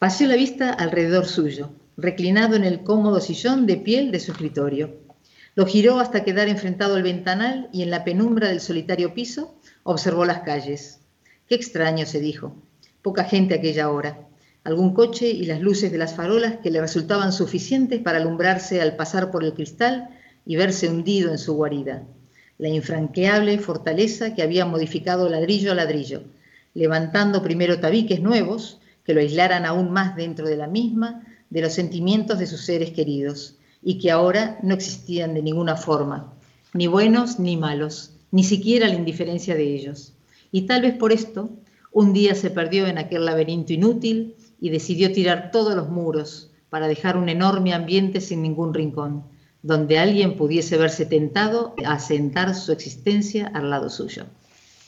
Paseó la vista alrededor suyo, reclinado en el cómodo sillón de piel de su escritorio. Lo giró hasta quedar enfrentado al ventanal y en la penumbra del solitario piso observó las calles. Qué extraño, se dijo. Poca gente aquella hora. Algún coche y las luces de las farolas que le resultaban suficientes para alumbrarse al pasar por el cristal y verse hundido en su guarida. La infranqueable fortaleza que había modificado ladrillo a ladrillo, levantando primero tabiques nuevos que lo aislaran aún más dentro de la misma de los sentimientos de sus seres queridos y que ahora no existían de ninguna forma, ni buenos ni malos, ni siquiera la indiferencia de ellos. Y tal vez por esto, un día se perdió en aquel laberinto inútil y decidió tirar todos los muros para dejar un enorme ambiente sin ningún rincón, donde alguien pudiese verse tentado a asentar su existencia al lado suyo.